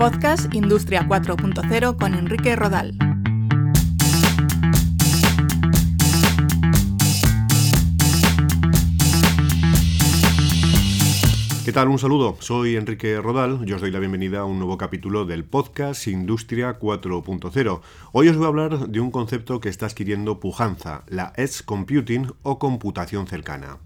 Podcast Industria 4.0 con Enrique Rodal. ¿Qué tal? Un saludo. Soy Enrique Rodal y os doy la bienvenida a un nuevo capítulo del podcast Industria 4.0. Hoy os voy a hablar de un concepto que está adquiriendo pujanza, la Edge Computing o computación cercana.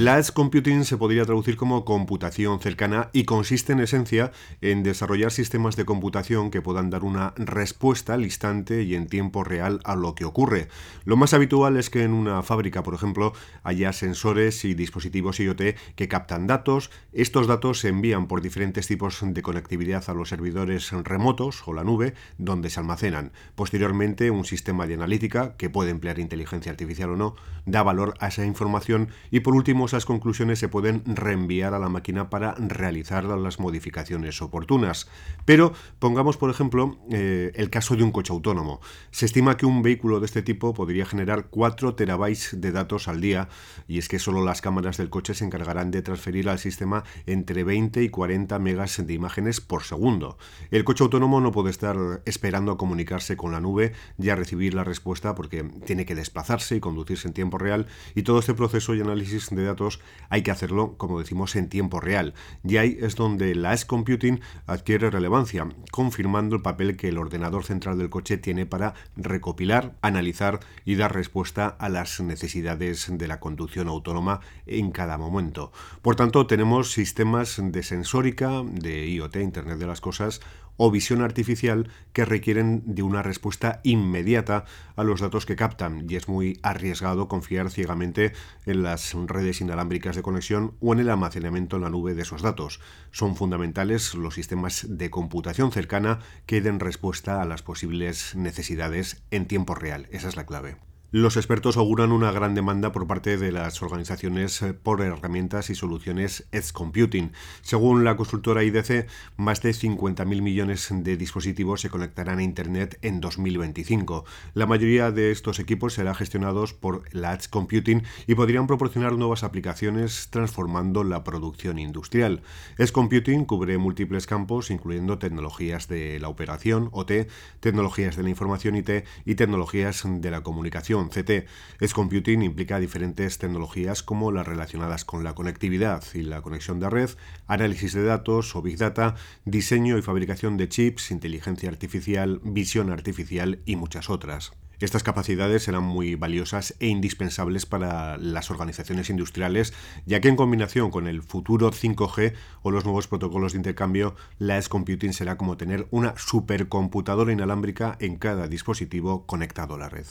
La Edge Computing se podría traducir como computación cercana y consiste en esencia en desarrollar sistemas de computación que puedan dar una respuesta al instante y en tiempo real a lo que ocurre. Lo más habitual es que en una fábrica, por ejemplo, haya sensores y dispositivos IoT que captan datos. Estos datos se envían por diferentes tipos de conectividad a los servidores remotos o la nube donde se almacenan. Posteriormente, un sistema de analítica, que puede emplear inteligencia artificial o no, da valor a esa información y por último conclusiones se pueden reenviar a la máquina para realizar las modificaciones oportunas. Pero pongamos, por ejemplo, eh, el caso de un coche autónomo. Se estima que un vehículo de este tipo podría generar 4 terabytes de datos al día y es que solo las cámaras del coche se encargarán de transferir al sistema entre 20 y 40 megas de imágenes por segundo. El coche autónomo no puede estar esperando a comunicarse con la nube y a recibir la respuesta porque tiene que desplazarse y conducirse en tiempo real y todo este proceso y análisis de datos hay que hacerlo, como decimos, en tiempo real. Y ahí es donde la Edge Computing adquiere relevancia, confirmando el papel que el ordenador central del coche tiene para recopilar, analizar y dar respuesta a las necesidades de la conducción autónoma en cada momento. Por tanto, tenemos sistemas de sensórica, de IoT, Internet de las Cosas, o visión artificial que requieren de una respuesta inmediata a los datos que captan y es muy arriesgado confiar ciegamente en las redes inalámbricas de conexión o en el almacenamiento en la nube de esos datos. Son fundamentales los sistemas de computación cercana que den respuesta a las posibles necesidades en tiempo real. Esa es la clave. Los expertos auguran una gran demanda por parte de las organizaciones eh, por herramientas y soluciones Edge Computing. Según la consultora IDC, más de 50.000 millones de dispositivos se conectarán a Internet en 2025. La mayoría de estos equipos serán gestionados por la Edge Computing y podrían proporcionar nuevas aplicaciones transformando la producción industrial. Edge Computing cubre múltiples campos, incluyendo tecnologías de la operación, OT, tecnologías de la información IT y tecnologías de la comunicación CT. Computing implica diferentes tecnologías como las relacionadas con la conectividad y la conexión de red, análisis de datos o Big Data, diseño y fabricación de chips, inteligencia artificial, visión artificial y muchas otras. Estas capacidades serán muy valiosas e indispensables para las organizaciones industriales, ya que en combinación con el futuro 5G o los nuevos protocolos de intercambio, la Edge Computing será como tener una supercomputadora inalámbrica en cada dispositivo conectado a la red.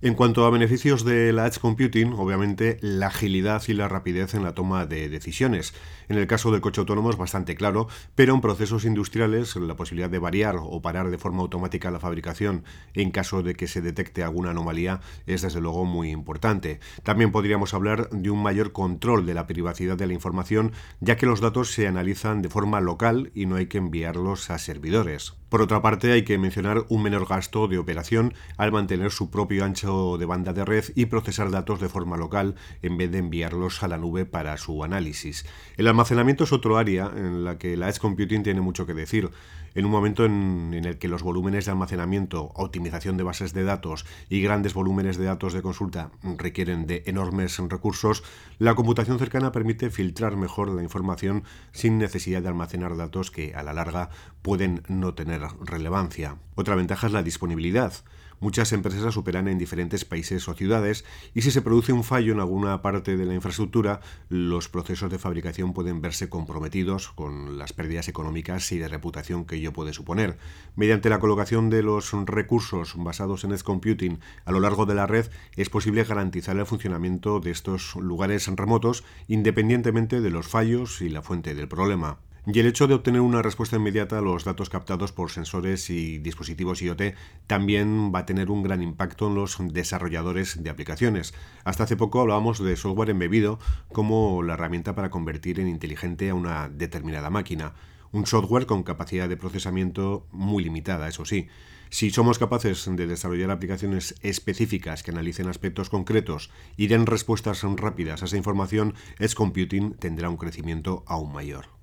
En cuanto a beneficios de la Edge Computing, obviamente la agilidad y la rapidez en la toma de decisiones. En el caso del coche autónomo es bastante claro, pero en procesos industriales la posibilidad de variar o parar de forma automática la fabricación en caso de que se detecte alguna anomalía es desde luego muy importante. También podríamos hablar de un mayor control de la privacidad de la información, ya que los datos se analizan de forma local y no hay que enviarlos a servidores. Por otra parte, hay que mencionar un menor gasto de operación al mantener su propio ancho de banda de red y procesar datos de forma local en vez de enviarlos a la nube para su análisis. El almacenamiento es otro área en la que la Edge Computing tiene mucho que decir. En un momento en, el que los volúmenes de almacenamiento, optimización de bases de datos y grandes volúmenes de datos de consulta requieren de enormes recursos, la computación cercana permite filtrar mejor la información sin necesidad de almacenar datos que a la larga pueden no tener relevancia. Otra ventaja es la disponibilidad. Muchas empresas operan en diferentes países o ciudades y si se produce un fallo en alguna parte de la infraestructura, los procesos de fabricación pueden verse comprometidos con las pérdidas económicas y de reputación que ello puede suponer. Mediante la colocación de los recursos basados en Edge Computing a lo largo de la red, es posible garantizar el funcionamiento de estos lugares remotos independientemente de los fallos y la fuente del problema. Y el hecho de obtener una respuesta inmediata a los datos captados por sensores y dispositivos IoT también va a tener un gran impacto en los desarrolladores de aplicaciones. Hasta hace poco hablábamos de software embebido como la herramienta para convertir en inteligente a una determinada máquina. un software con capacidad de procesamiento muy limitada, eso sí. Si somos capaces de desarrollar aplicaciones específicas que analicen aspectos concretos y den respuestas rápidas a esa información, Edge Computing tendrá un crecimiento aún mayor.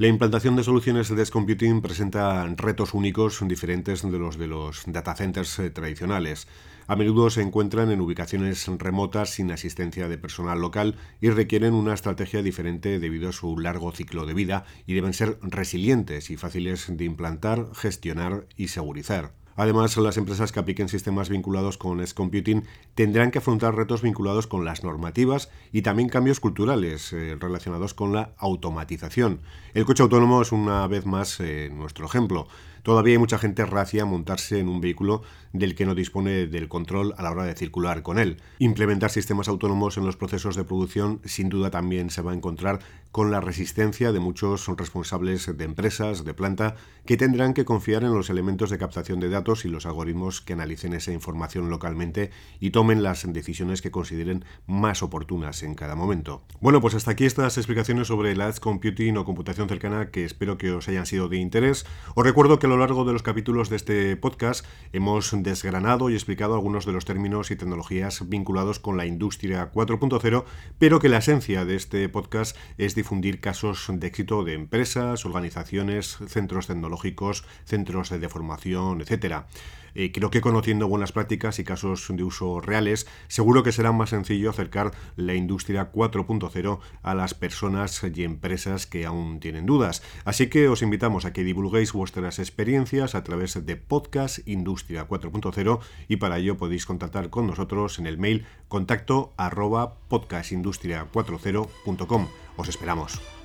La implantación de soluciones de Edge Computing presenta retos únicos diferentes de los de los data centers eh, tradicionales. A menudo se encuentran en ubicaciones remotas sin asistencia de personal local y requieren una estrategia diferente debido a su largo ciclo de vida y deben ser resilientes y fáciles de implantar, gestionar y segurizar. Además, las empresas que apliquen sistemas vinculados con Edge Computing tendrán que afrontar retos vinculados con las normativas y también cambios culturales eh, relacionados con la automatización. El coche autónomo es una vez más eh, nuestro ejemplo. Todavía hay mucha gente racia montarse en un vehículo del que no dispone del control a la hora de circular con él. Implementar sistemas autónomos en los procesos de producción sin duda también se va a encontrar con la resistencia de muchos responsables de empresas, de planta, que tendrán que confiar en los elementos de captación de datos y los algoritmos que analicen esa información localmente y tomen las decisiones que consideren más oportunas en cada momento. Bueno, pues hasta aquí estas explicaciones sobre la Edge Computing o computación cercana que espero que os hayan sido de interés. Os recuerdo que a lo largo de los capítulos de este podcast hemos desgranado y explicado algunos de los términos y tecnologías vinculados con la industria 4.0, pero que la esencia de este podcast es difundir casos de éxito de empresas, organizaciones, centros tecnológicos, centros de formación, etcétera. Eh, creo que conociendo buenas prácticas y casos de uso reales, seguro que será más sencillo acercar la industria 4.0 a las personas y empresas que aún tienen dudas. Así que os invitamos a que divulguéis vuestras experiencias a través de podcast Industria 4.0 y para ello podéis contactar con nosotros en el mail contacto arroba podcastindustria40.com. Os esperamos.